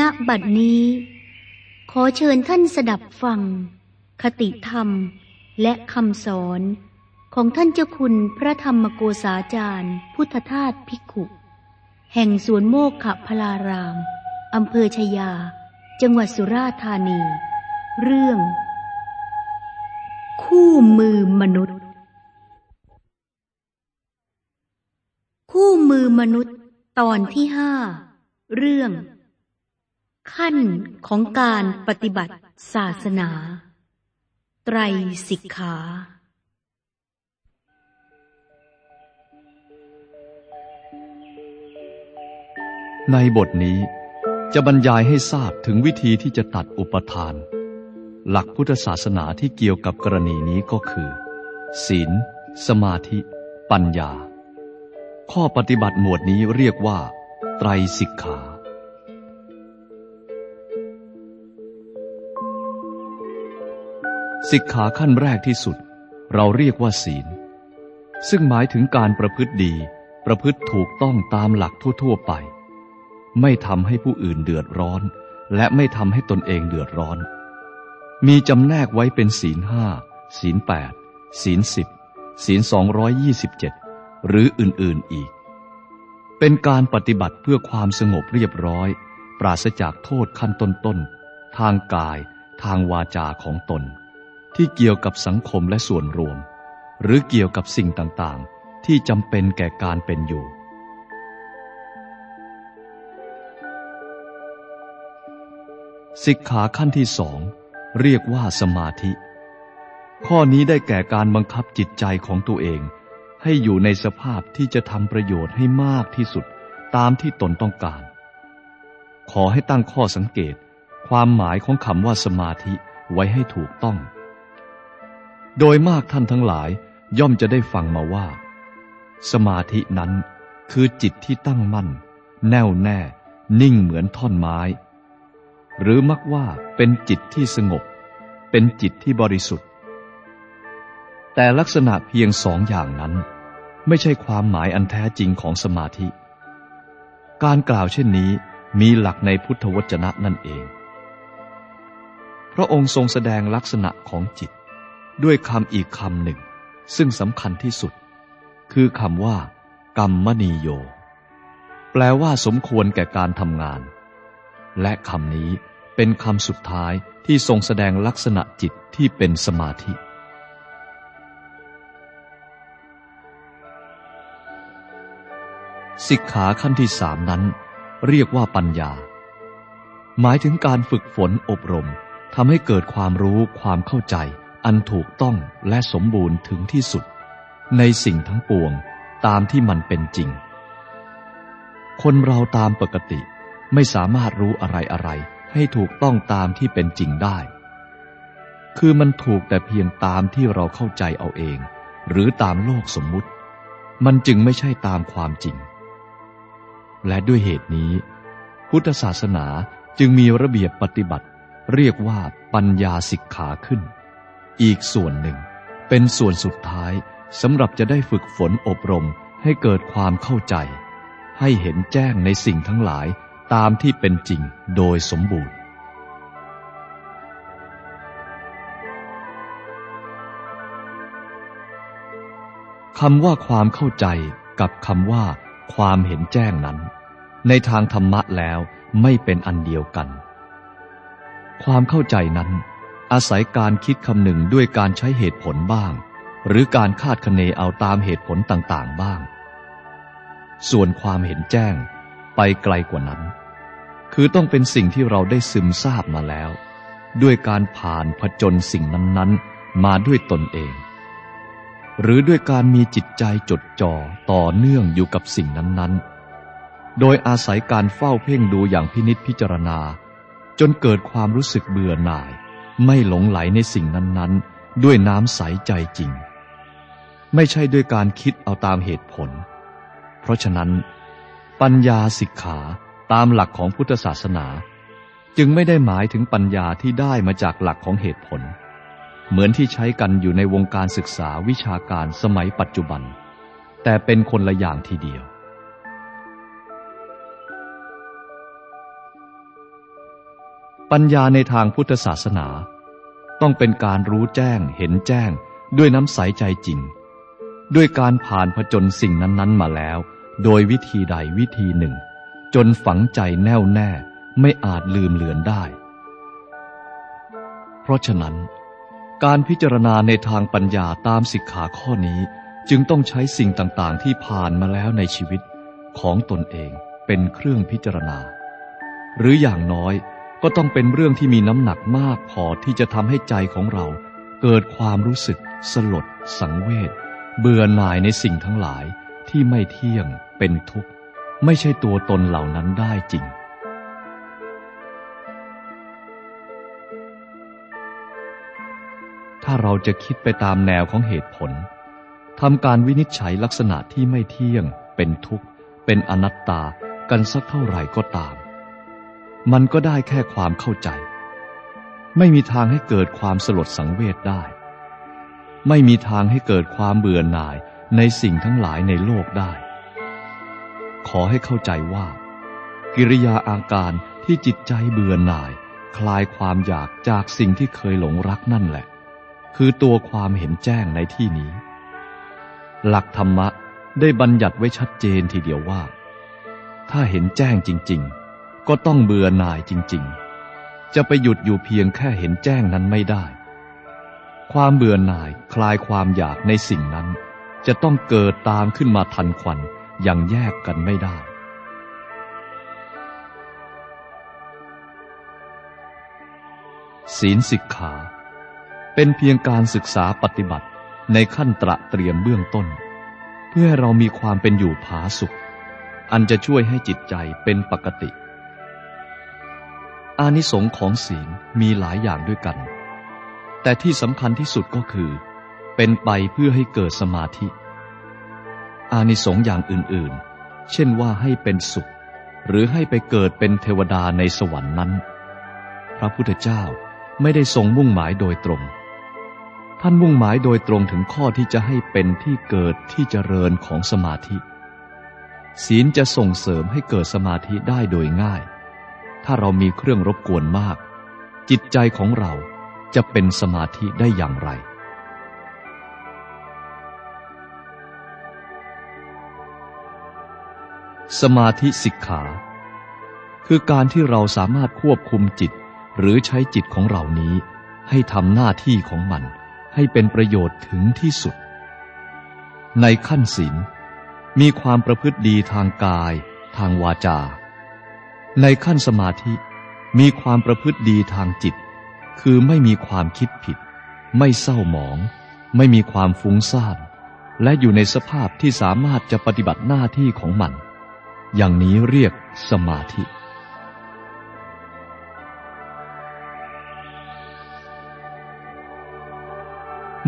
ณบัดนี้ ขอเชิญท่านสดับฟัง คติธรรมและคำสอนของท่านเจ้าคุณพระธรรมโกษาจารย์ พุทธทาสภิกขุ แห่งสวนโมกขพลารามอำเภอชยา จังหวัดสุราษฎร์ธานี เรื่อง คู่มือมนุษย์ คู่มือมนุษย์ตอนที่ห้าเรื่อง ขั้นของการปฏิบัติศาสนา ไตรสิกขาในบทนี้จะบรรยายให้ทราบถึงวิธีที่จะตัดอุปทาน หลักพุทธศาสนาที่เกี่ยวกับกรณีนี้ก็คือ ศีล สมาธิ ปัญญา ข้อปฏิบัติหมวดนี้เรียกว่า ไตรสิกขา สิกขาขั้นแรกที่สุด เราเรียกว่าศีล ซึ่งหมายถึงการประพฤติดี ประพฤติถูกต้องตามหลักทั่ว ๆ ไป ไม่ทำให้ผู้อื่นเดือดร้อน และไม่ทำให้ตนเองเดือดร้อน มีจำแนกไว้เป็นศีลห้าศีลแปดศีลสิบศีลสองร้อยยี่สิบเจ็ดหรืออื่นๆอีก เป็นการปฏิบัติเพื่อความสงบเรียบร้อย ปราศจากโทษขั้นต้นๆทางกาย ทางวาจาของตน ที่เกี่ยวกับสังคมและส่วนรวม หรือเกี่ยวกับสิ่งต่างๆ ที่จำเป็นแก่การเป็นอยู่ สิกขาขั้นที่สองเรียกว่าสมาธิ ข้อนี้ได้แก่การบังคับจิตใจของตัวเอง ให้อยู่ในสภาพที่จะทำประโยชน์ให้มากที่สุดตามที่ตนต้องการ ขอให้ตั้งข้อสังเกต ความหมายของคำว่าสมาธิไว้ให้ถูกต้อง โดยมากท่านทั้งหลายย่อมจะได้ฟังมาว่า สมาธินั้นคือจิตที่ตั้งมั่น แน่วแน่ นิ่งเหมือนท่อนไม้ หรือมักว่าเป็นจิตที่สงบ เป็นจิตที่บริสุทธิ์ แต่ลักษณะเพียงสองอย่างนั้น ไม่ใช่ความหมายอันแท้จริงของสมาธิ การกล่าวเช่นนี้มีหลักในพุทธวจนะนั่นเอง พระองค์ทรงแสดงลักษณะของจิต ด้วยคำอีกคำหนึ่ง ซึ่งสำคัญที่สุด คือคำว่า กรรมณีโย แปลว่าสมควรแก่การทำงาน และคำนี้เป็นคำสุดท้ายที่ทรงแสดงลักษณะจิตที่เป็นสมาธิสิกขาขั้นที่สามนั้น เรียกว่าปัญญา หมายถึงการฝึกฝนอบรมทำให้เกิดความรู้ความเข้าใจ อันถูกต้องและสมบูรณ์ถึงที่สุด ในสิ่งทั้งปวงตามที่มันเป็นจริง คนเราตามปกติไม่สามารถรู้อะไรอะไรให้ถูกต้องตามที่เป็นจริงได้ คือมันถูกแต่เพียงตามที่เราเข้าใจเอาเอง หรือตามโลกสมมุติ มันจึงไม่ใช่ตามความจริง และด้วยเหตุนี้ พุทธศาสนาจึงมีระเบียบปฏิบัติ เรียกว่าปัญญาสิกขาขึ้น อีกส่วนหนึ่ง เป็นส่วนสุดท้ายสำหรับจะได้ฝึกฝนอบรมให้เกิดความเข้าใจ ให้เห็นแจ้งในสิ่งทั้งหลายตามที่เป็นจริงโดยสมบูรณ์ คำว่าความเข้าใจกับคำว่า ความเห็นแจ้งนั้น ในทางธรรมะแล้วไม่เป็นอันเดียวกัน ความเข้าใจนั้น อาศัยการคิดคำหนึ่งด้วยการใช้เหตุผลบ้าง หรือการคาดคะเนเอาตามเหตุผลต่างๆบ้าง ส่วนความเห็นแจ้งไปไกลกว่านั้น คือต้องเป็นสิ่งที่เราได้ซึมซาบมาแล้ว ด้วยการผ่านผจญสิ่งนั้นๆ มาด้วยตนเอง หรือด้วยการมีจิตใจจดจ่อต่อเนื่องอยู่กับสิ่งนั้นๆโดยอาศัยการเฝ้าเพ่งดูอย่างพินิษพิจารณา จนเกิดความรู้สึกเบื่อหน่าย ไม่หลงไหลในสิ่งนั้นๆ ด้วยน้ำใสใจจริง ไม่ใช่ด้วยการคิดเอาตามเหตุผล เพราะฉะนั้น ปัญญาสิกขาตามหลักของพุทธศาสนา จึงไม่ได้หมายถึงปัญญาที่ได้มาจากหลักของเหตุผล เหมือนที่ใช้กันอยู่ในวงการศึกษาวิชาการสมัยปัจจุบัน แต่เป็นคนละอย่างทีเดียวปัญญาในทางพุทธศาสนา ต้องเป็นการรู้แจ้งเห็นแจ้ง ด้วยน้ำใสใจจริง ด้วยการผ่านผจญสิ่งนั้นๆมาแล้ว โดยวิธีใดวิธีหนึ่ง จนฝังใจแน่วแน่ไม่อาจลืมเลือนได้ เพราะฉะนั้น การพิจารณาในทางปัญญาตามสิกขาข้อนี้จึงต้องใช้สิ่งต่างๆ ที่ผ่านมาแล้วในชีวิตของตนเองเป็นเครื่องพิจารณา หรืออย่างน้อย ก็ต้องเป็นเรื่องที่มีน้ำหนักมากพอที่จะทำให้ใจของเรา เกิดความรู้สึก สลด สังเวชเบื่อหน่ายในสิ่งทั้งหลายที่ไม่เที่ยงเป็นทุกข์ ไม่ใช่ตัวตนเหล่านั้นได้จริง ถ้าเราจะคิดไปตามแนวของเหตุผลทำการวินิจฉัยลักษณะที่ไม่เที่ยง เป็นทุกข์ เป็นอนัตตากันสักเท่าไหร่ก็ตาม มันก็ได้แค่ความเข้าใจ ไม่มีทางให้เกิดความสลดสังเวชได้ ไม่มีทางให้เกิดความเบื่อหน่ายในสิ่งทั้งหลายในโลกได้ ขอให้เข้าใจว่า กิริยาอาการที่จิตใจเบื่อหน่าย คลายความอยากจากสิ่งที่เคยหลงรักนั่นแหละ คือตัวความเห็นแจ้งในที่นี้ หลักธรรมะได้บัญญัติไว้ชัดเจนทีเดียวว่า ถ้าเห็นแจ้งจริง ๆ ก็ต้องเบื่อหน่ายจริง ๆ จะไปหยุดอยู่เพียงแค่เห็นแจ้งนั้นไม่ได้ ความเบื่อหน่ายคลายความอยากในสิ่งนั้น จะต้องเกิดตามขึ้นมาทันควันอย่างแยกกันไม่ได้ ศีลสิกขา เป็นเพียงการศึกษาปฏิบัติในขั้นตระเตรียมเบื้องต้น เพื่อเรามีความเป็นอยู่ผาสุข อันจะช่วยให้จิตใจเป็นปกติ อานิสงค์ของศีลมีหลายอย่างด้วยกัน แต่ที่สำคัญที่สุดก็คือ เป็นไปเพื่อให้เกิดสมาธิ อานิสงส์อย่างอื่นๆ เช่นว่าให้เป็นสุข หรือให้ไปเกิดเป็นเทวดาในสวรรค์นั้น พระพุทธเจ้าไม่ได้ทรงมุ่งหมายโดยตรง ท่านมุ่งหมายโดยตรงถึงข้อที่จะให้เป็นที่เกิดที่เจริญของสมาธิ ศีลจะส่งเสริมให้เกิดสมาธิได้โดยง่าย ถ้าเรามีเครื่องรบกวนมาก จิตใจของเราจะเป็นสมาธิได้อย่างไร สมาธิสิกขา คือการที่เราสามารถควบคุมจิต หรือใช้จิตของเรานี้ ให้ทำหน้าที่ของมัน ให้เป็นประโยชน์ถึงที่สุด ในขั้นศีลมีความประพฤติดีทางกาย ทางวาจา ในขั้นสมาธิมีความประพฤติดีทางจิต คือไม่มีความคิดผิด ไม่เศร้าหมอง ไม่มีความฟุ้งซ่านและอยู่ในสภาพที่สามารถจะปฏิบัติหน้าที่ของมัน อย่างนี้เรียกสมาธิ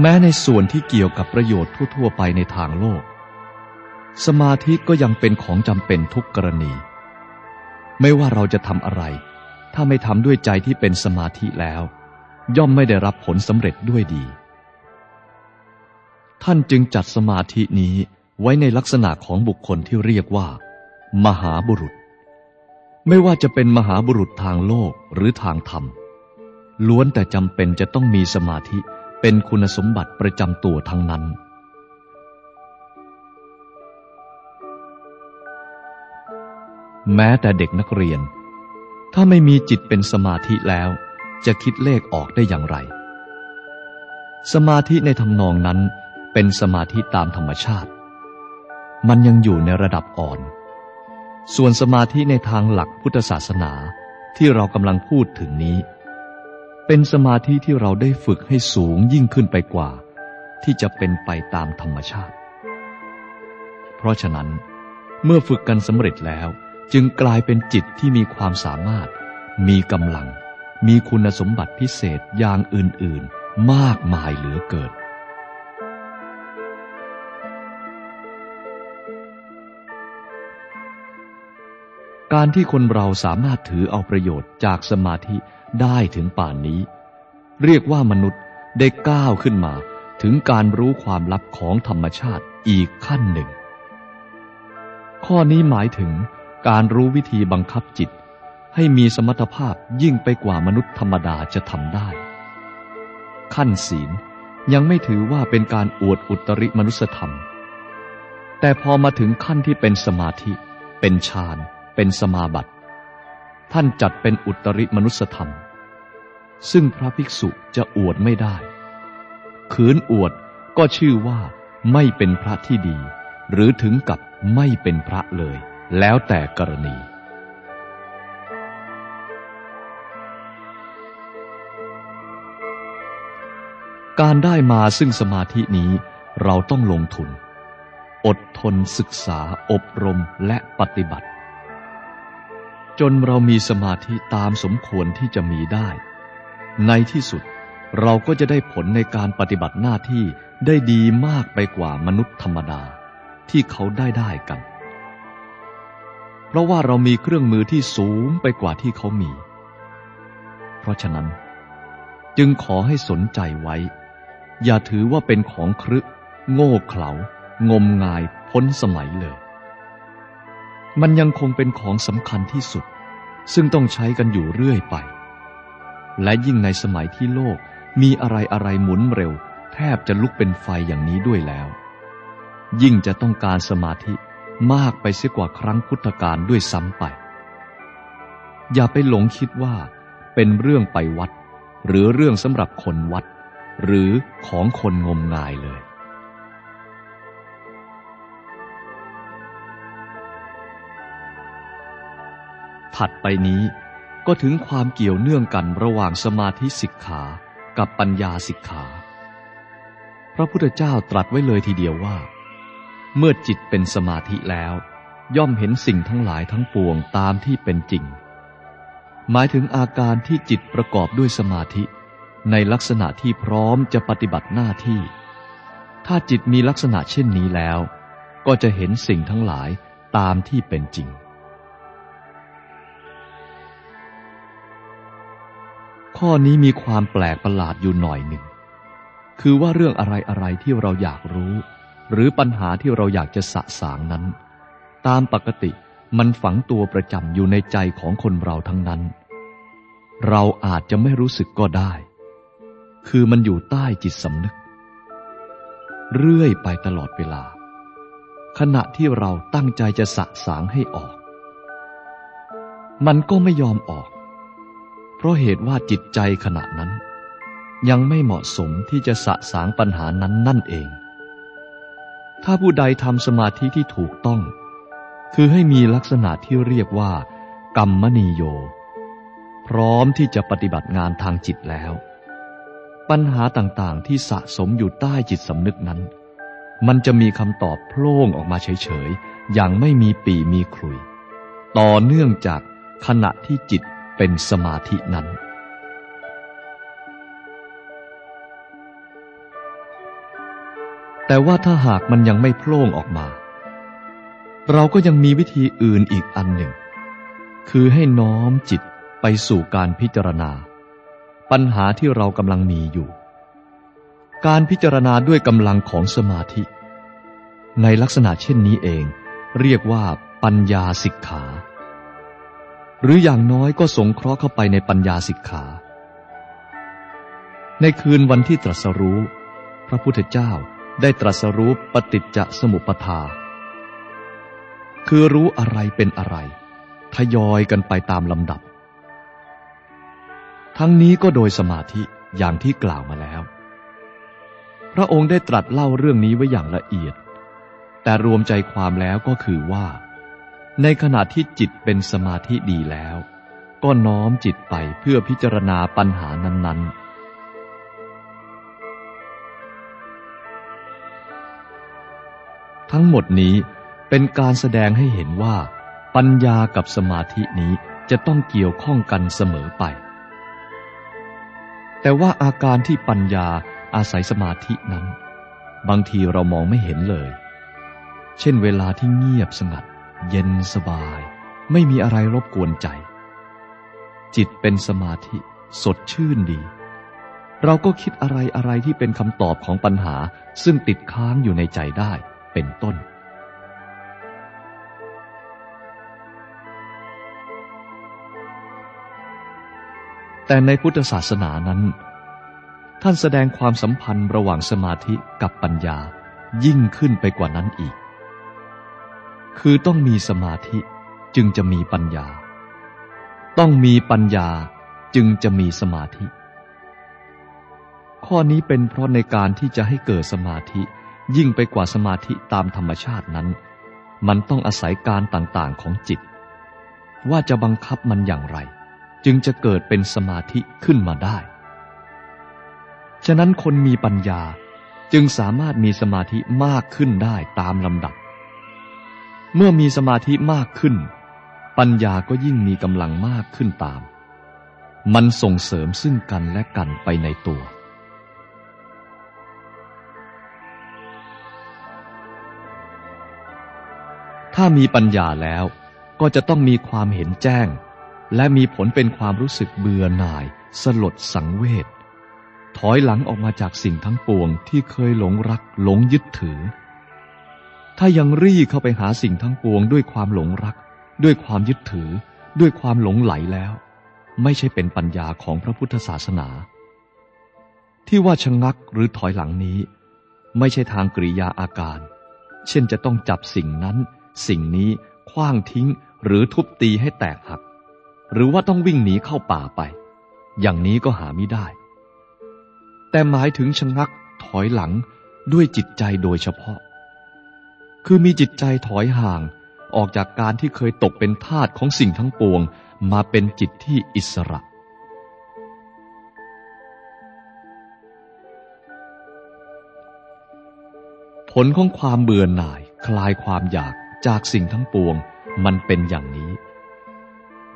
แม้ในส่วนที่เกี่ยวกับประโยชน์ทั่ว ๆ ไปในทางโลก สมาธิก็ยังเป็นของจำเป็นทุกกรณี ไม่ว่าเราจะทำอะไร ถ้าไม่ทำด้วยใจที่เป็นสมาธิแล้ว ย่อมไม่ได้รับผลสำเร็จด้วยดี ท่านจึงจัดสมาธินี้ไว้ในลักษณะของบุคคลที่เรียกว่า มหาบุรุษ ไม่ว่าจะเป็นมหาบุรุษทางโลกหรือทางธรรม ล้วนแต่จำเป็นจะต้องมีสมาธิเป็นคุณสมบัติประจำตัวทั้งนั้น แม้แต่เด็กนักเรียน ถ้าไม่มีจิตเป็นสมาธิแล้ว จะคิดเลขออกได้อย่างไร สมาธิในทำนองนั้นเป็นสมาธิตามธรรมชาติ มันยังอยู่ในระดับอ่อน ส่วนสมาธิในทางหลักพุทธศาสนาที่เรากำลังพูดถึงนี้ เป็นสมาธิที่เราได้ฝึกให้สูงยิ่งขึ้นไปกว่า ที่จะเป็นไปตามธรรมชาติ เพราะฉะนั้น เมื่อฝึกกันสำเร็จแล้ว จึงกลายเป็นจิตที่มีความสามารถ มีกำลัง มีคุณสมบัติพิเศษอย่างอื่น ๆ มากมายเหลือเกินการที่คนเราสามารถถือเอาประโยชน์จากสมาธิได้ถึงป่านนี้ เรียกว่ามนุษย์ได้ก้าวขึ้นมาถึงการรู้ความลับของธรรมชาติอีกขั้นหนึ่ง ข้อนี้หมายถึง การรู้วิธีบังคับจิต ให้มีสมรรถภาพยิ่งไปกว่ามนุษย์ธรรมดาจะทำได้ ขั้นศีลยังไม่ถือว่าเป็นการอวดอุตริมนุสธรรม แต่พอมาถึงขั้นที่เป็นสมาธิ เป็นฌาน เป็นสมาบัติ ท่านจัดเป็นอุตริมนุสธรรม ซึ่งพระภิกษุจะอวดไม่ได้ ขืนอวดก็ชื่อว่าไม่เป็นพระที่ดี หรือถึงกับไม่เป็นพระเลย แล้วแต่กรณี การได้มาซึ่งสมาธินี้เราต้องลงทุน อดทนศึกษาอบรมและปฏิบัติ จนเรามีสมาธิตามสมควรที่จะมีได้ ในที่สุดเราก็จะได้ผลในการปฏิบัติหน้าที่ได้ดีมากไปกว่ามนุษย์ธรรมดา ที่เขาได้ได้กัน เพราะว่าเรามีเครื่องมือที่สูงไปกว่าที่เขามี เพราะฉะนั้น จึงขอให้สนใจไว้ อย่าถือว่าเป็นของครึโง่เขลางมงายพ้นสมัยเลย มันยังคงเป็นของสำคัญที่สุด ซึ่งต้องใช้กันอยู่เรื่อยไป และยิ่งในสมัยที่โลกมีอะไรอะไรหมุนเร็ว แทบจะลุกเป็นไฟอย่างนี้ด้วยแล้ว ยิ่งจะต้องการสมาธิ มากไปเสียกว่าครั้งพุทธกาลด้วยซ้ำไป อย่าไปหลงคิดว่าเป็นเรื่องไปวัด หรือเรื่องสำหรับคนวัด หรือของคนงมงายเลย ถัดไปนี้ก็ถึงความเกี่ยวเนื่องกันระหว่างสมาธิสิกขากับปัญญาสิกขา พระพุทธเจ้าตรัสไว้เลยทีเดียวว่า เมื่อจิตเป็นสมาธิแล้ว ย่อมเห็นสิ่งทั้งหลายทั้งปวงตามที่เป็นจริง หมายถึงอาการที่จิตประกอบด้วยสมาธิ ในลักษณะที่พร้อมจะปฏิบัติหน้าที่ ถ้าจิตมีลักษณะเช่นนี้แล้ว ก็จะเห็นสิ่งทั้งหลายตามที่เป็นจริง ข้อนี้มีความแปลกประหลาดอยู่หน่อยหนึ่ง คือว่าเรื่องอะไรอะไรที่เราอยากรู้ หรือปัญหาที่เราอยากจะสะสางนั้น ตามปกติมันฝังตัวประจำอยู่ในใจของคนเราทั้งนั้น เราอาจจะไม่รู้สึกก็ได้ คือมันอยู่ใต้จิตสำนึก เรื่อยไปตลอดเวลา ขณะที่เราตั้งใจจะสะสางให้ออก มันก็ไม่ยอมออก เพราะเหตุว่าจิตใจขณะนั้น ยังไม่เหมาะสมที่จะสะสางปัญหานั้นนั่นเอง ถ้าผู้ใดทำสมาธิที่ถูกต้อง คือให้มีลักษณะที่เรียกว่า กรรมนิโย พร้อมที่จะปฏิบัติงานทางจิตแล้ว ปัญหาต่างๆที่สะสมอยู่ใต้จิตสำนึกนั้น มันจะมีคำตอบโพล่งออกมาเฉยๆ อย่างไม่มีปีมีคลุย ต่อเนื่องจากขณะที่จิตเป็นสมาธินั้น แต่ว่าถ้าหากมันยังไม่โพล่งออกมา เราก็ยังมีวิธีอื่นอีกอันหนึ่ง คือให้น้อมจิตไปสู่การพิจารณา ปัญหาที่เรากำลังมีอยู่ การพิจารณาด้วยกำลังของสมาธิ ในลักษณะเช่นนี้เอง เรียกว่าปัญญาสิกขา หรืออย่างน้อยก็สงเคราะห์เข้าไปในปัญญาสิกขา ในคืนวันที่ตรัสรู้ พระพุทธเจ้า ได้ตรัสรู้ปฏิจจสมุปทา คือรู้อะไรเป็นอะไร ทยอยกันไปตามลำดับ ทั้งนี้ก็โดยสมาธิอย่างที่กล่าวมาแล้ว พระองค์ได้ตรัสเล่าเรื่องนี้ไว้อย่างละเอียด แต่รวมใจความแล้วก็คือว่า ในขณะที่จิตเป็นสมาธิดีแล้ว ก็น้อมจิตไปเพื่อพิจารณาปัญหานั้นๆ ทั้งหมดนี้เป็นการแสดงให้เห็นว่า ปัญญากับสมาธินี้จะต้องเกี่ยวข้องกันเสมอไป แต่ว่าอาการที่ปัญญาอาศัยสมาธินั้น บางทีเรามองไม่เห็นเลย เช่นเวลาที่เงียบสงัด เย็นสบาย ไม่มีอะไรรบกวนใจ จิตเป็นสมาธิสดชื่นดี เราก็คิดอะไรอะไรที่เป็นคำตอบของปัญหาซึ่งติดค้างอยู่ในใจได้ เป็นต้น แต่ในพุทธศาสนานั้น ท่านแสดงความสัมพันธ์ระหว่างสมาธิกับปัญญายิ่งขึ้นไปกว่านั้นอีก คือต้องมีสมาธิจึงจะมีปัญญา ต้องมีปัญญาจึงจะมีสมาธิ ข้อนี้เป็นเพราะในการที่จะให้เกิดสมาธิ ยิ่งไปกว่าสมาธิตามธรรมชาตินั้น มันต้องอาศัยการต่างๆของจิต ว่าจะบังคับมันอย่างไร จึงจะเกิดเป็นสมาธิขึ้นมาได้ ฉะนั้นคนมีปัญญาจึงสามารถมีสมาธิมากขึ้นได้ตามลำดับ เมื่อมีสมาธิมากขึ้น ปัญญาก็ยิ่งมีกำลังมากขึ้นตาม มันส่งเสริมซึ่งกันและกันไปในตัว ถ้ามีปัญญาแล้วก็จะต้องมีความเห็นแจ้ง และมีผลเป็นความรู้สึกเบื่อหน่าย สลดสังเวชถอยหลังออกมาจากสิ่งทั้งปวงที่เคยหลงรักหลงยึดถือ ถ้ายังรีเข้าไปหาสิ่งทั้งปวง ด้วยความหลงรัก ด้วยความยึดถือ ด้วยความหลงไหลแล้ว ไม่ใช่เป็นปัญญาของพระพุทธศาสนา ที่ว่าชะงักหรือถอยหลังนี้ ไม่ใช่ทางกริยาอาการ เช่นจะต้องจับสิ่งนั้น สิ่งนี้คว้างทิ้งหรือทุบตีให้แตกหัก หรือว่าต้องวิ่งหนีเข้าป่าไป อย่างนี้ก็หาไม่ได้ แต่หมายถึงชะงักถอยหลังด้วยจิตใจโดยเฉพาะ คือมีจิตใจถอยห่างออกจากการที่เคยตกเป็นทาสของสิ่งทั้งปวง มาเป็นจิตที่อิสระ ผลของความเบื่อหน่ายคลายความอยาก จากสิ่งทั้งปวงมันเป็นอย่างนี้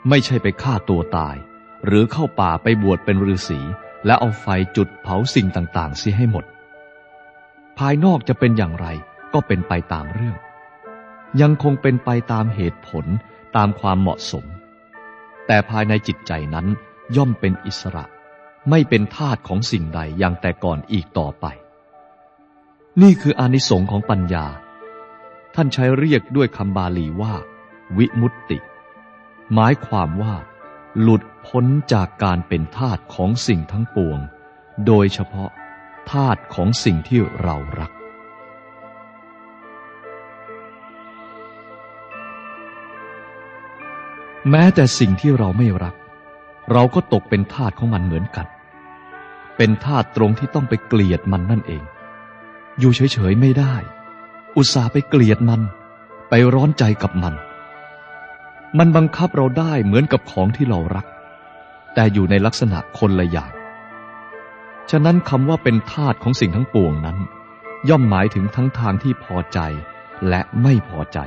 ไม่ใช่ไปฆ่าตัวตาย หรือเข้าป่าไปบวชเป็นฤาษีและเอาไฟจุดเผาสิ่งต่าง ๆ เสียให้หมด ภายนอกจะเป็นอย่างไรก็เป็นไปตามเรื่อง ยังคงเป็นไปตามเหตุผลตามความเหมาะสม แต่ภายในจิตใจนั้นย่อมเป็นอิสระ ไม่เป็นทาสของสิ่งใดอย่างแต่ก่อนอีกต่อไป นี่คืออานิสงส์ของปัญญา ท่านใช้เรียกด้วยคำบาลีว่า วิมุตติ หมายความว่า หลุดพ้นจากการเป็นทาสของสิ่งทั้งปวง โดยเฉพาะทาสของสิ่งที่เรารัก แม้แต่สิ่งที่เราไม่รัก เราก็ตกเป็นทาสของมันเหมือนกัน เป็นทาสตรงที่ต้องไปเกลียดมันนั่นเอง อยู่เฉยๆไม่ได้ อุตส่าห์ไปเกลียดมัน ไปร้อนใจกับมัน มันบังคับเราได้เหมือนกับของที่เรารัก แต่อยู่ในลักษณะคนละอย่าง ฉะนั้นคำว่าเป็นทาสของสิ่งทั้งปวงนั้น ย่อมหมายถึงทั้งทางที่พอใจและไม่พอใจ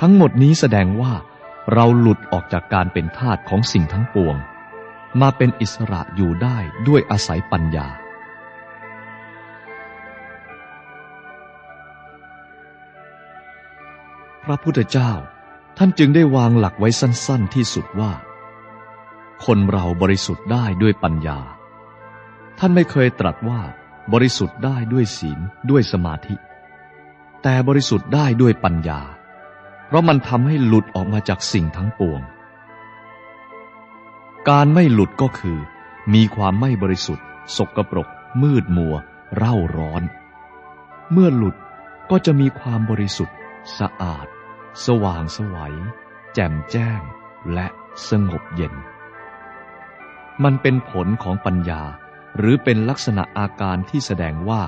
ทั้งหมดนี้แสดงว่า เราหลุดออกจากการเป็นทาสของสิ่งทั้งปวง มาเป็นอิสระอยู่ได้ด้วยอาศัยปัญญา พระพุทธเจ้า ท่านจึงได้วางหลักไว้สั้นๆที่สุดว่า คนเราบริสุทธิ์ได้ด้วยปัญญา ท่านไม่เคยตรัสว่าบริสุทธิ์ได้ด้วยศีลด้วยสมาธิ แต่บริสุทธิ์ได้ด้วยปัญญา เพราะมันทำให้หลุดออกมาจากสิ่งทั้งปวง การไม่หลุดก็คือ มีความไม่บริสุทธิ์ สกปรก มืดมัว เร่าร้อน เมื่อหลุดก็จะมีความบริสุทธิ์ สะอาด สว่างสวัย แจ่มแจ้ง และสงบเย็น มันเป็นผลของปัญญา หรือเป็นลักษณะอาการที่แสดงว่า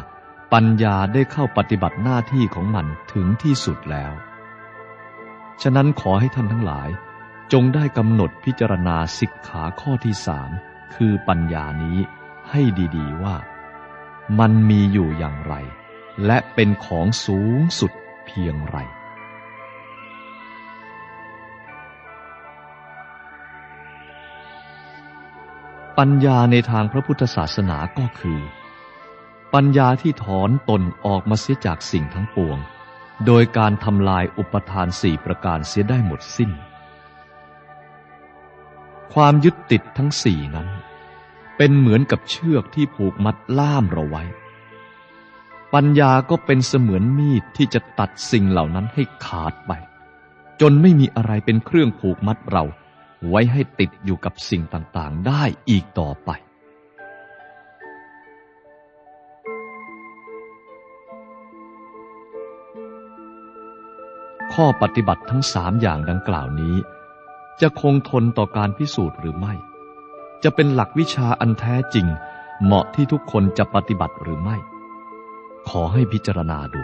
ปัญญาได้เข้าปฏิบัติหน้าที่ของมันถึงที่สุดแล้ว ฉะนั้นขอให้ท่านทั้งหลาย จงได้กำหนดพิจารณาสิกขาข้อที่สามคือปัญญานี้ให้ดีๆว่า มันมีอยู่อย่างไร และเป็นของสูงสุดเพียงไร ปัญญาในทางพระพุทธศาสนาก็คือ ปัญญาที่ถอนตนออกมาเสียจากสิ่งทั้งปวง โดยการทำลายอุปทานสี่ประการเสียได้หมดสิ้น ความยึดติดทั้งสี่นั้น เป็นเหมือนกับเชือกที่ผูกมัดล่ามเราไว้ ปัญญาก็เป็นเสมือนมีดที่จะตัดสิ่งเหล่านั้นให้ขาดไป จนไม่มีอะไรเป็นเครื่องผูกมัดเรา ไว้ให้ติดอยู่กับสิ่งต่างๆ ได้อีกต่อไป ข้อปฏิบัติทั้งสามอย่างดังกล่าวนี้ จะคงทนต่อการพิสูจน์หรือไม่ จะเป็นหลักวิชาอันแท้จริง เหมาะที่ทุกคนจะปฏิบัติหรือไม่ ขอให้พิจารณาดู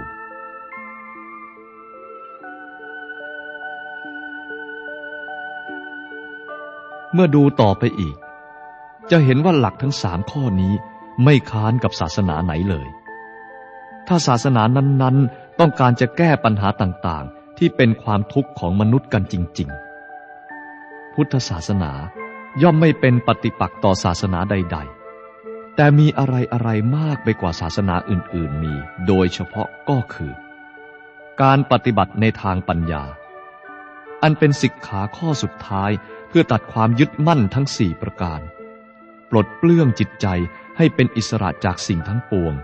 เมื่อดูต่อไปอีก จะเห็นว่าหลักทั้งสามข้อนี้ไม่ค้านกับศาสนาไหนเลย ถ้าศาสนานั้น ๆ ต้องการจะแก้ปัญหาต่างๆ ที่เป็นความทุกข์ของมนุษย์กันจริง ๆ พุทธศาสนาย่อมไม่เป็นปฏิปักษ์ต่อศาสนาใด ๆ แต่มีอะไรอะไรมากไปกว่าศาสนาอื่น ๆ มี โดยเฉพาะก็คือ การปฏิบัติในทางปัญญา อันเป็นสิกขาข้อสุดท้ายเพื่อตัดความยึดมั่นทั้งสี่ประการ ปลดเปลื้องจิตใจให้เป็นอิสระจากสิ่งทั้งปวง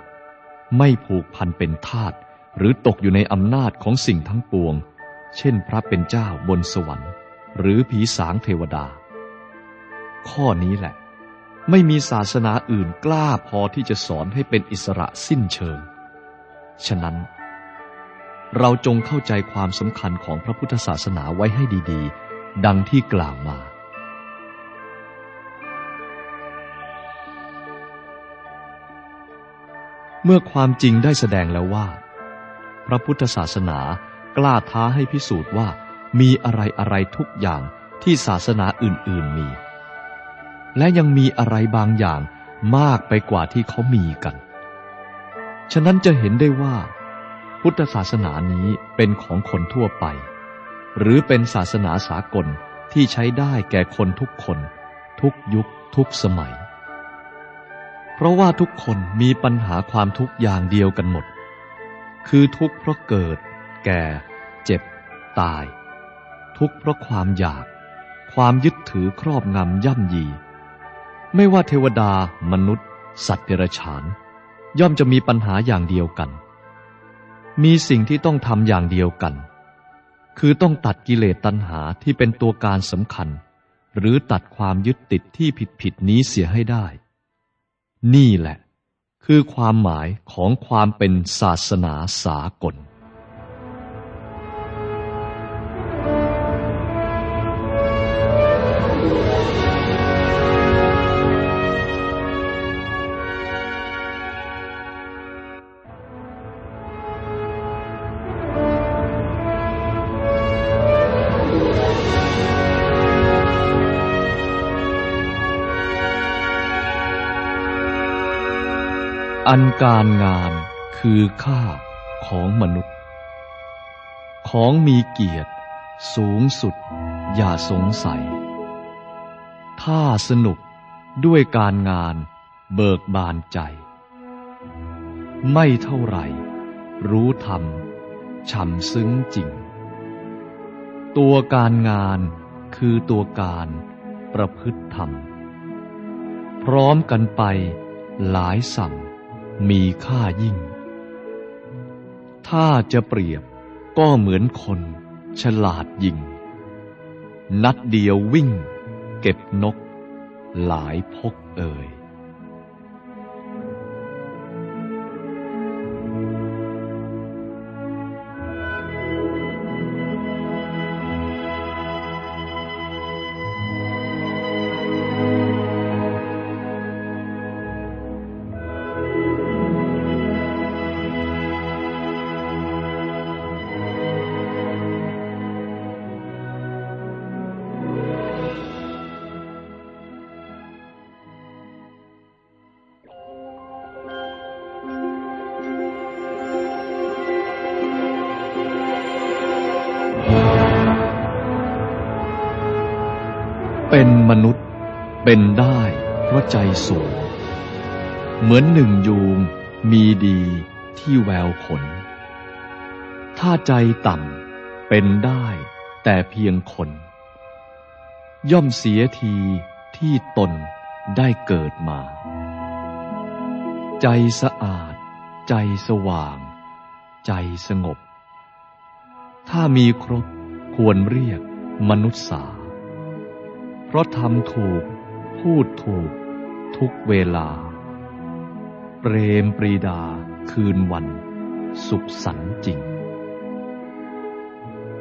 ไม่ผูกพันเป็นทาสหรือตกอยู่ในอำนาจของสิ่งทั้งปวง เช่นพระเป็นเจ้าบนสวรรค์ หรือผีสางเทวดา ข้อนี้แหละ ไม่มีศาสนาอื่นกล้าพอที่จะสอนให้เป็นอิสระสิ้นเชิง ฉะนั้น เราจงเข้าใจความสำคัญของพระพุทธศาสนาไว้ให้ดีๆ ดังที่กล่าวมา เมื่อความจริงได้แสดงแล้วว่า พระพุทธศาสนากล้าท้าให้พิสูจน์ว่ามีอะไรอะไรทุกอย่างที่ศาสนาอื่นๆมี และยังมีอะไรบางอย่างมากไปกว่าที่เขามีกัน ฉะนั้นจะเห็นได้ว่า พุทธศาสนานี้เป็นของคนทั่วไป หรือเป็นศาสนาสากลที่ใช้ได้แก่คนทุกคน ทุกยุคทุกสมัย เพราะว่าทุกคนมีปัญหาความทุกอย่างเดียวกันหมด คือทุกเพราะเกิด แก่ เจ็บ ตาย ทุกเพราะความอยาก ความยึดถือครอบงำย่ำยี ไม่ว่าเทวดา มนุษย์ สัตว์เดรัจฉาน ย่อมจะมีปัญหาอย่างเดียวกัน มีสิ่งที่ต้องทำอย่างเดียวกัน คือต้องตัดกิเลสตัณหาที่เป็นตัวการสำคัญ หรือตัดความยึดติดที่ผิดผิดนี้เสียให้ได้ นี่แหละ คือความหมายของความเป็นศาสนาสากล อันการงานคือค่าของมนุษย์ ของมีเกียรติสูงสุดอย่าสงสัย ถ้าสนุกด้วยการงานเบิกบานใจ ไม่เท่าไหร่ รู้ธรรมช่ำซึ้งจริง ตัวการงานคือตัวการประพฤติธรรม พร้อมกันไปหลายสั่ง มีค่ายิ่ง ถ้าจะเปรียบก็เหมือนคนฉลาดยิง นัดเดียววิ่ง เก็บนก หลายพกเอ่ย เป็นมนุษย์เป็นได้เพราะใจสูง เหมือนหนึ่งยูงมีดีที่แววขน ถ้าใจต่ำเป็นได้แต่เพียงคน ย่อมเสียทีที่ตนได้เกิดมา ใจสะอาด ใจสว่าง ใจสงบ ถ้ามีครบควรเรียกมนุษย์สา เพราะทำถูก พูดถูก ทุกเวลา เปรมปรีดาคืนวัน สุขสันจริง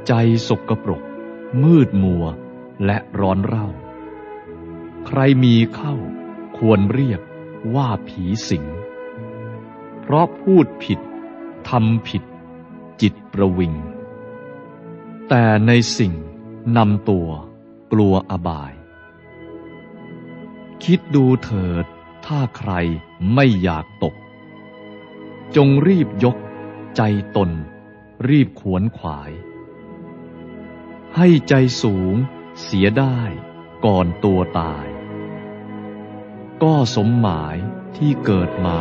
ใจสกปรก มืดมัวและร้อนเร่า ใครมีเข้าควรเรียกว่าผีสิง เพราะพูดผิดทำผิด จิตประวิง แต่ในสิ่งนำตัวกลัวอบาย คิดดูเถิด ถ้าใครไม่อยากตก จงรีบยก ใจตน รีบขวนขวาย ให้ใจสูง เสียได้ก่อนตัวตาย ก็สมหมายที่เกิดมา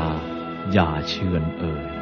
อย่าเชือนเอ่ย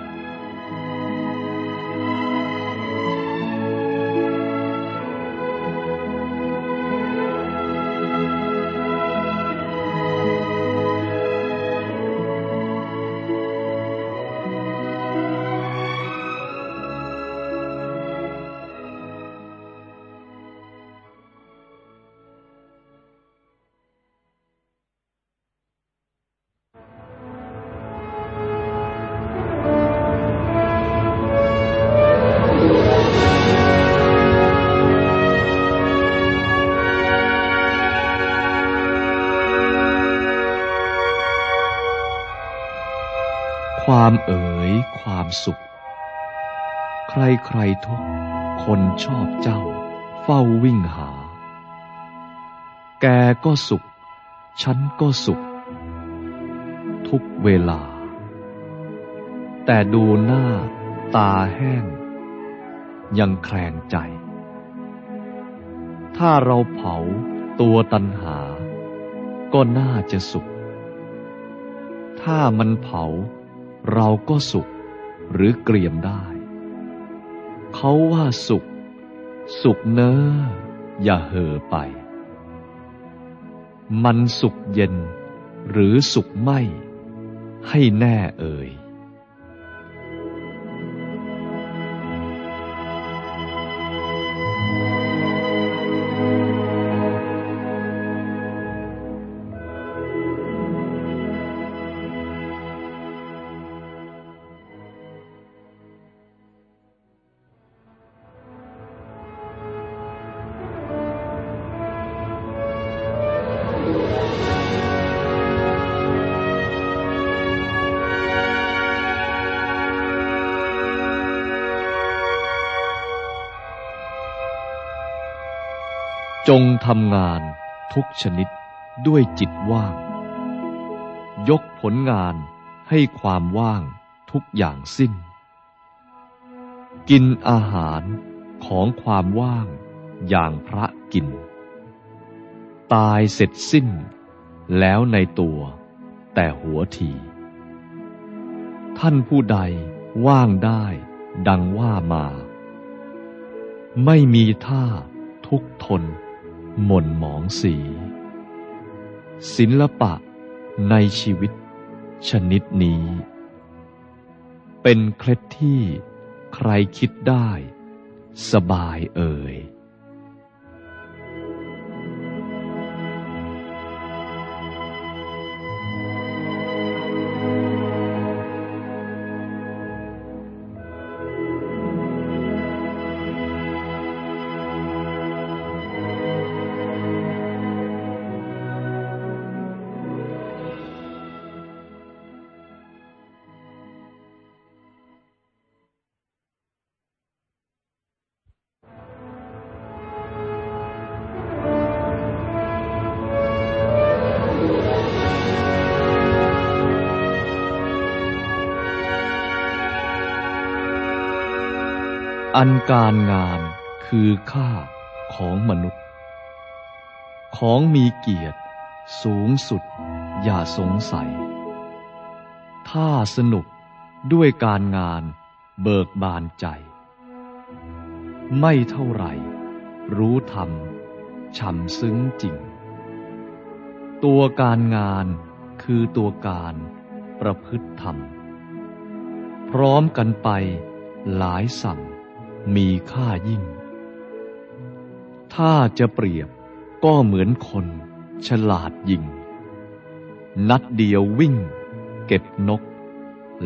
ใครทุกคนชอบเจ้า เฝ้าวิ่งหา แกก็สุข ฉันก็สุข ทุกเวลา แต่ดูหน้าตาแห้ง ยังแคลงใจ ถ้าเราเผาตัวตันหา ก็น่าจะสุข ถ้ามันเผาเราก็สุขหรือเกรียมได้ เขาว่าสุข สุขเนออย่าเห่อไป มันสุขเย็นหรือสุขไม่ ให้แน่เอ่ย จงทำงานทุกชนิดด้วยจิตว่าง ยกผลงานให้ความว่างทุกอย่างสิ้น กินอาหารของความว่างอย่างพระกิน ตายเสร็จสิ้นแล้วในตัวแต่หัวที ท่านผู้ใดว่างได้ดังว่ามา ไม่มีท่าทุกทน หม่นหมองสี ศิลปะในชีวิตชนิดนี้ เป็นเคล็ดที่ใครคิดได้ สบายเอ่ย อันการงานคือค่าของมนุษย์ ของมีเกียรติสูงสุดอย่าสงสัย ถ้าสนุกด้วยการงานเบิกบานใจ ไม่เท่าไหร่ รู้ธรรมช่ำซึ้งจริง ตัวการงานคือตัวการประพฤติธรรม พร้อมกันไปหลายสั่ง มีค่ายิ่ง ถ้าจะเปรียบก็เหมือนคนฉลาดยิง นัดเดียววิ่ง เก็บนก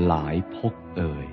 หลายพกเอ่ย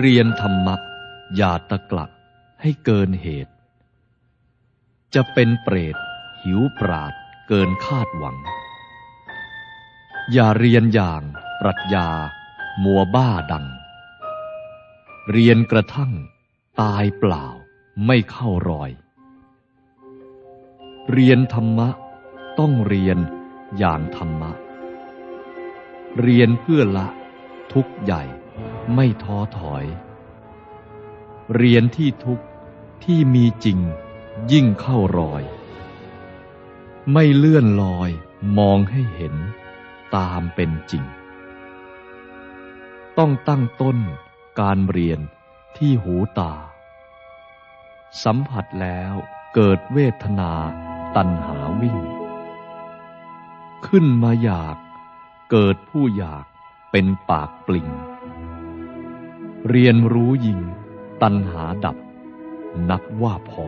เรียนธรรมะอย่าตะกลักให้เกินเหตุ จะเป็นเปรต หิวปราดเกินคาดหวัง อย่าเรียนอย่างปรัชญา มัวบ้าดัง เรียนกระทั่ง ตายเปล่าไม่เข้ารอย เรียนธรรมะต้องเรียนอย่างธรรมะ เรียนเพื่อละทุกข์ใหญ่ ไม่ท้อถอย เรียนที่ทุกที่มีจริงยิ่งเข้ารอย ไม่เลื่อนลอยมองให้เห็นตามเป็นจริง ต้องตั้งต้นการเรียนที่หูตา สัมผัสแล้วเกิดเวทนาตัณหาวิ่ง ขึ้นมาอยากเกิดผู้อยากเป็นปากปลิง เรียนรู้ยิง ตัณหาดับ นับว่าพอ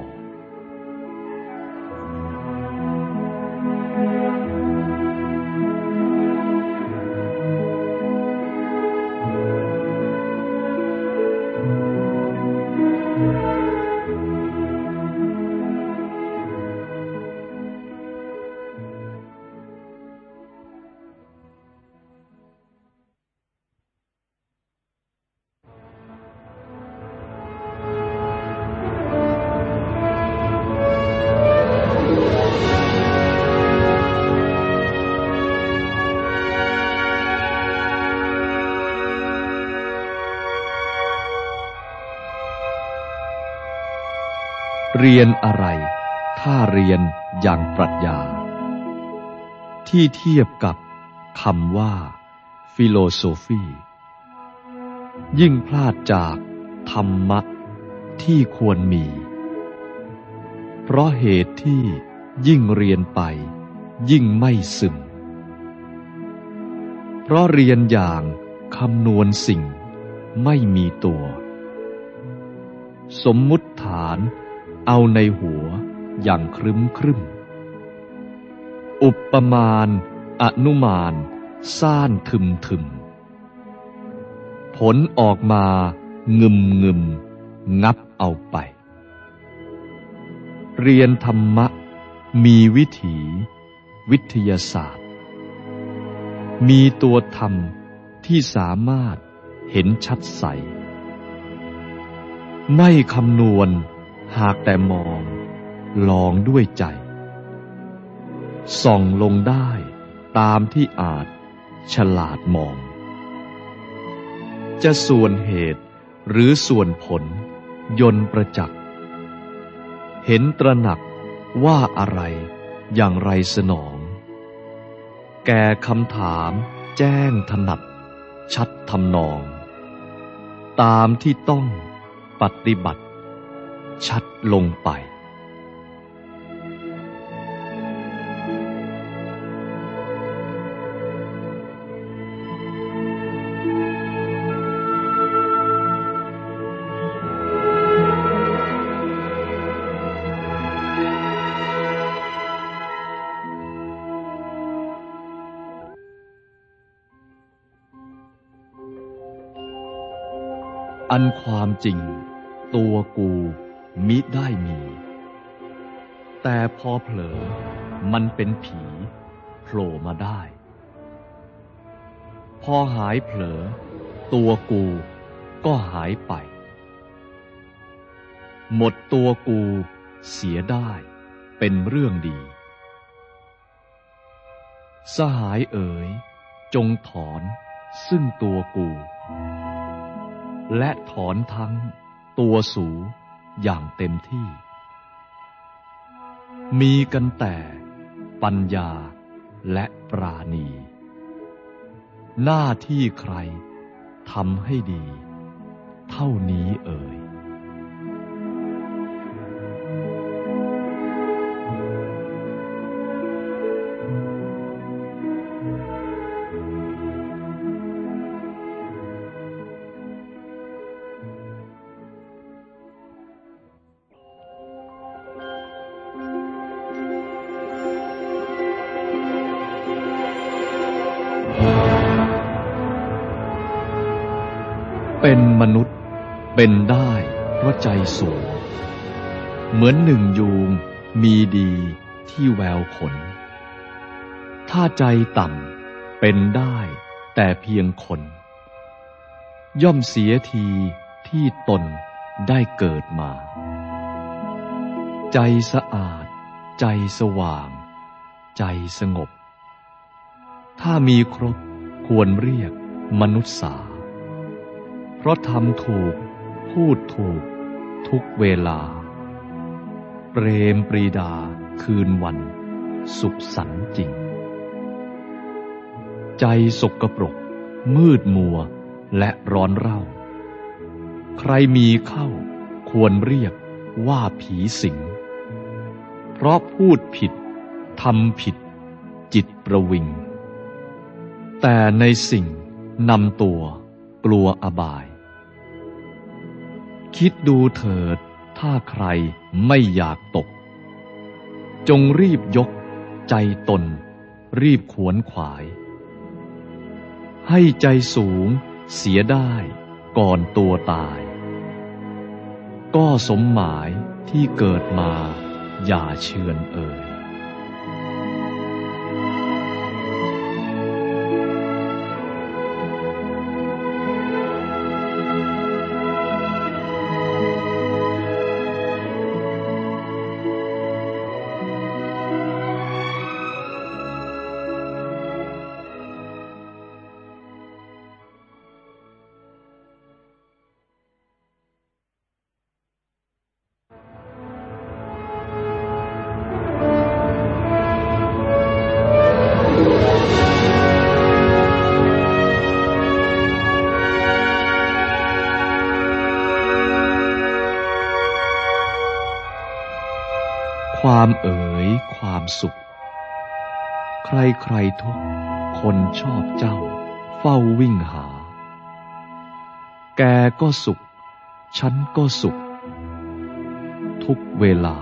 เรียนอะไร ถ้าเรียนอย่างปรัชญา ที่เทียบกับคำว่า ฟิโลโซฟี ยิ่งพลาดจากธรรมะที่ควรมี เพราะเหตุที่ยิ่งเรียนไป ยิ่งไม่ซึม เพราะเรียนอย่างคำนวณสิ่งไม่มีตัว สมมุติฐาน เอาในหัวอย่างครึ้มครึ้ม อุปมาณ อนุมาน ซ่านทึมทึม ผลออกมางึมงึม งับเอาไป เรียนธรรมะ มีวิถี วิทยาศาสตร์ มีตัวธรรมที่สามารถเห็นชัดใส ไม่คำนวณ หากแต่มอง ลองด้วยใจ ส่องลงได้ตามที่อาจฉลาดมอง จะส่วนเหตุหรือส่วนผล ยนประจักษ์ เห็นตระหนักว่าอะไรอย่างไรสนอง แก่คำถามแจ้งถนัด ชัดทำนอง ตามที่ต้องปฏิบัติ ชัดลงไป อันความจริง ตัวกู มิได้มี แต่พอเผลอมันเป็นผีโผล่มาได้ พอหายเผลอ ตัวกูก็หายไป หมดตัวกูเสียได้เป็นเรื่องดี สหายเอ๋ย จงถอนซึ่งตัวกู และถอนทั้งตัวสู อย่างเต็มที่ มีกันแต่ปัญญาและปราณี หน้าที่ใครทำให้ดี เท่านี้เอ่ย เป็นได้เพราะใจสูง เหมือนหนึ่งยูงมีดีที่แววขน ถ้าใจต่ำเป็นได้แต่เพียงคน ย่อมเสียทีที่ตนได้เกิดมา ใจสะอาด ใจสว่าง ใจสงบ ถ้ามีครบควรเรียกมนุษย์สา เพราะทำถูก พูดถูก ทุกเวลา เปรมปรีดาคืนวัน สุขสันต์จริง ใจสกปรก มืดมัวและร้อนเร่า ใครมีเข้าควรเรียกว่าผีสิง เพราะพูดผิดทำผิด จิตประวิง แต่ในสิ่งนำตัวกลัวอบาย คิดดูเถิด ถ้าใครไม่อยากตก จงรีบยก ใจตน รีบขวนขวาย ให้ใจสูงเสียได้ก่อนตัวตาย ก็สมหมายที่เกิดมาอย่าเชือนเอ่ย ความสุขใครใครๆทุกคนชอบเจ้า เฝ้าวิ่งหา แกก็สุข ฉันก็สุข ทุกเวลา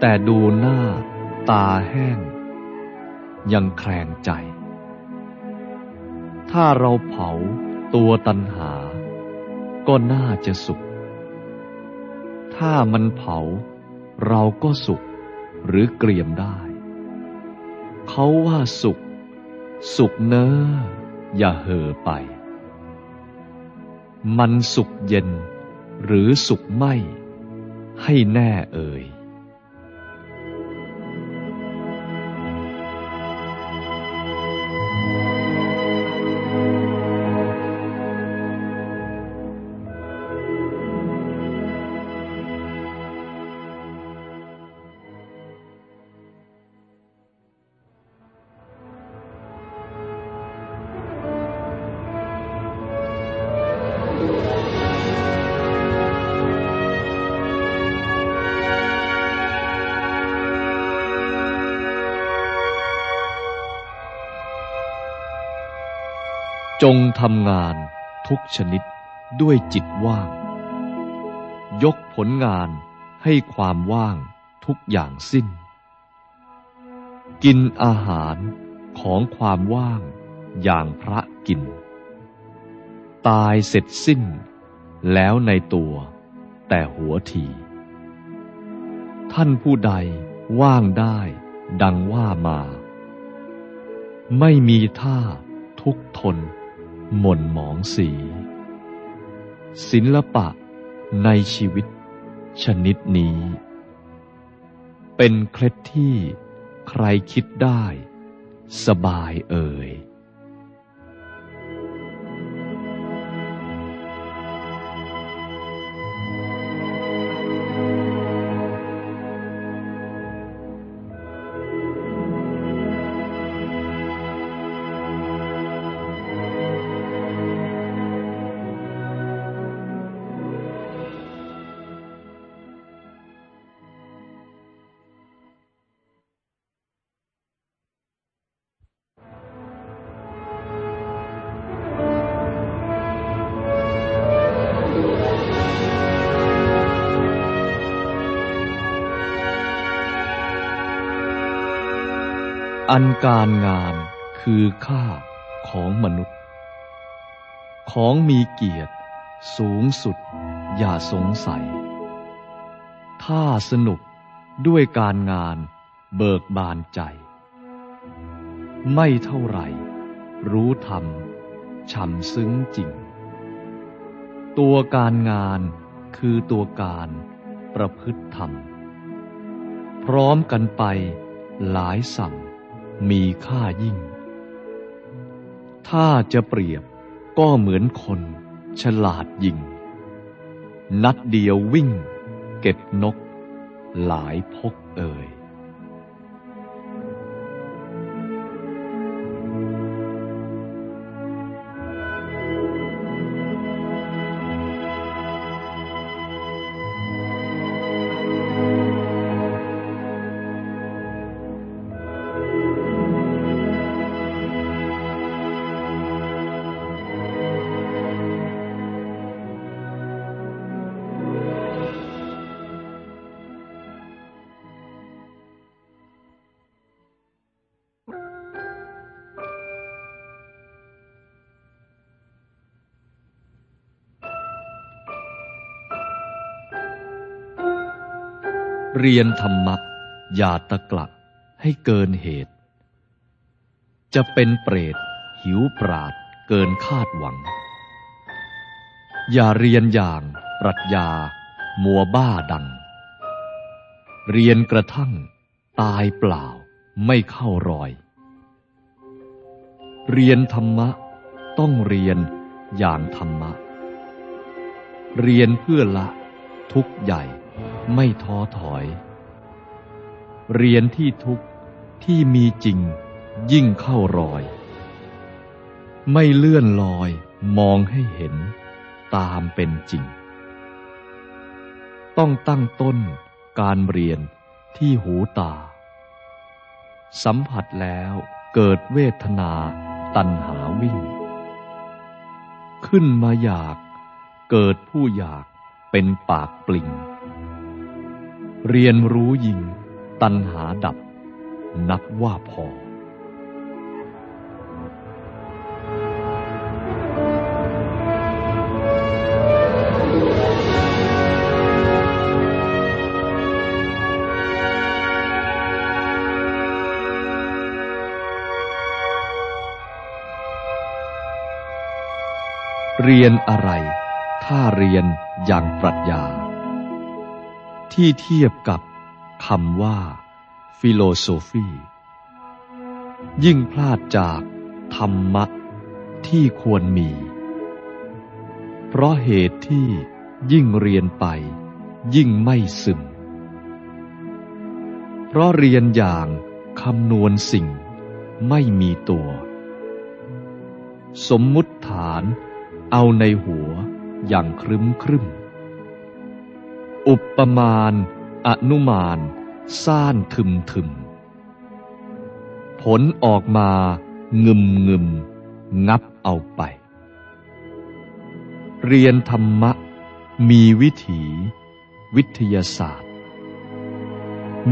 แต่ดูหน้าตาแห้ง ยังแคลงใจ ถ้าเราเผาตัวตันหา ก็น่าจะสุข ถ้ามันเผาเราก็สุข หรือเกรียมได้ เขาว่าสุข สุขเนอ้ออย่าเห่อไป มันสุขเย็นหรือสุขไม่ ให้แน่เอ่ยำงานทุกชนิดด้วยจิตว่าง ยกผลงานให้ความว่างทุกอย่างสิ้น กินอาหารของความว่างอย่างพระกิน ตายเสร็จสิ้นแล้วในตัวแต่หัวที ท่านผู้ใดว่างได้ดังว่ามา ไม่มีท่าทุกทน หม่นหมองสี ศิลปะในชีวิตชนิดนี้ เป็นเคล็ดที่ใครคิดได้ สบายเอ่ย การงานคือค่าของมนุษย์ ของมีเกียรติสูงสุดอย่าสงสัย ถ้าสนุกด้วยการงานเบิกบานใจ ไม่เท่าไหร่ รู้ธรรมช่ำซึ้งจริง ตัวการงานคือตัวการประพฤติธรรม พร้อมกันไปหลายสั่ง มีค่ายิ่ง ถ้าจะเปรียบก็เหมือนคนฉลาดยิง นัดเดียววิ่ง เก็บนก หลายพกเอ่ย เรียนธรรมะอย่าตะกลักให้เกินเหตุ จะเป็นเปรต หิวปราดเกินคาดหวัง อย่าเรียนอย่างปรัชญา มัวบ้าดัง เรียนกระทั่ง ตายเปล่าไม่เข้ารอย เรียนธรรมะต้องเรียนอย่างธรรมะ เรียนเพื่อละทุกข์ใหญ่ ไม่ท้อถอย เรียนที่ทุกที่มีจริงยิ่งเข้ารอย ไม่เลื่อนลอยมองให้เห็นตามเป็นจริง ต้องตั้งต้นการเรียนที่หูตา สัมผัสแล้วเกิดเวทนาตัณหาวิ่ง ขึ้นมาอยากเกิดผู้อยากเป็นปากปลิง เรียนรู้ยิงตัณหาดับ นับว่าพอ เรียนอะไร ถ้าเรียนอย่างปรัชญา ที่เทียบกับคำว่า ฟิโลโซฟี ยิ่งพลาดจากธรรมะที่ควรมี เพราะเหตุที่ยิ่งเรียนไป ยิ่งไม่ซึม เพราะเรียนอย่างคำนวณสิ่งไม่มีตัว สมมุติฐานเอาในหัวอย่างครึ้มครึ้ม อุปมาณ อนุมาน ซ่านทึมทึม ผลออกมางึมงึม งับเอาไป เรียนธรรมะ มีวิถี วิทยาศาสตร์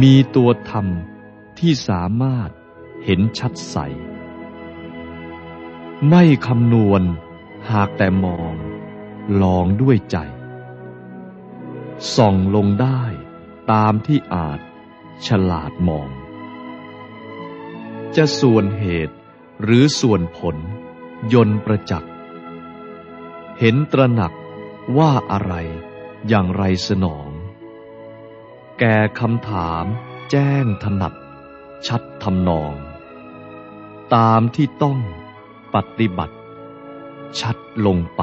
มีตัวธรรมที่สามารถเห็นชัดใส ไม่คำนวณหากแต่มอง ลองด้วยใจ ส่องลงได้ตามที่อาจฉลาดมอง จะส่วนเหตุหรือส่วนผล ยนประจักษ์ เห็นตระหนักว่าอะไรอย่างไรสนอง แก่คำถามแจ้งถนัด ชัดทำนอง ตามที่ต้องปฏิบัติ ชัดลงไป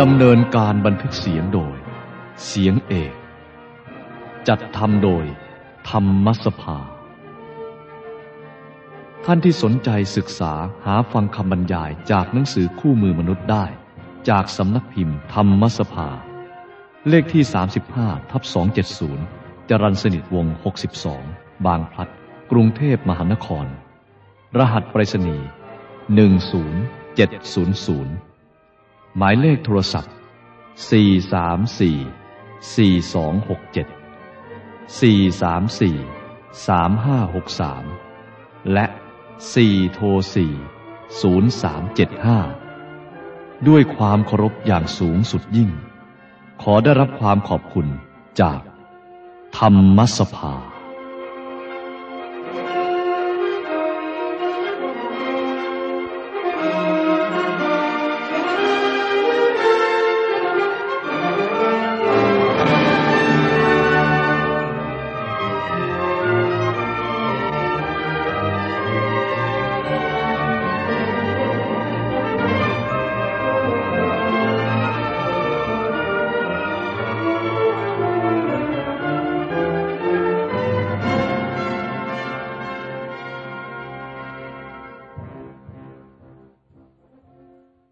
ดำเนินการบันทึกเสียงโดย เสียงเอก จัดทำโดย ธรรมสภา ท่านที่สนใจศึกษาหาฟังคำบรรยายจากหนังสือคู่มือมนุษย์ได้ จากสำนักพิมพ์ธรรมสภา เลขที่ 35ทับ270 จรันสนิทวง 62 บางพลัด กรุงเทพมหานคร รหัสไปรษณีย์10700 หมายเลขโทรศัพท์ 434 4267 434 3563 และ 4 โทร 4 0375 ด้วยความเคารพอย่างสูงสุดยิ่ง ขอได้รับความขอบคุณจากธรรมสภา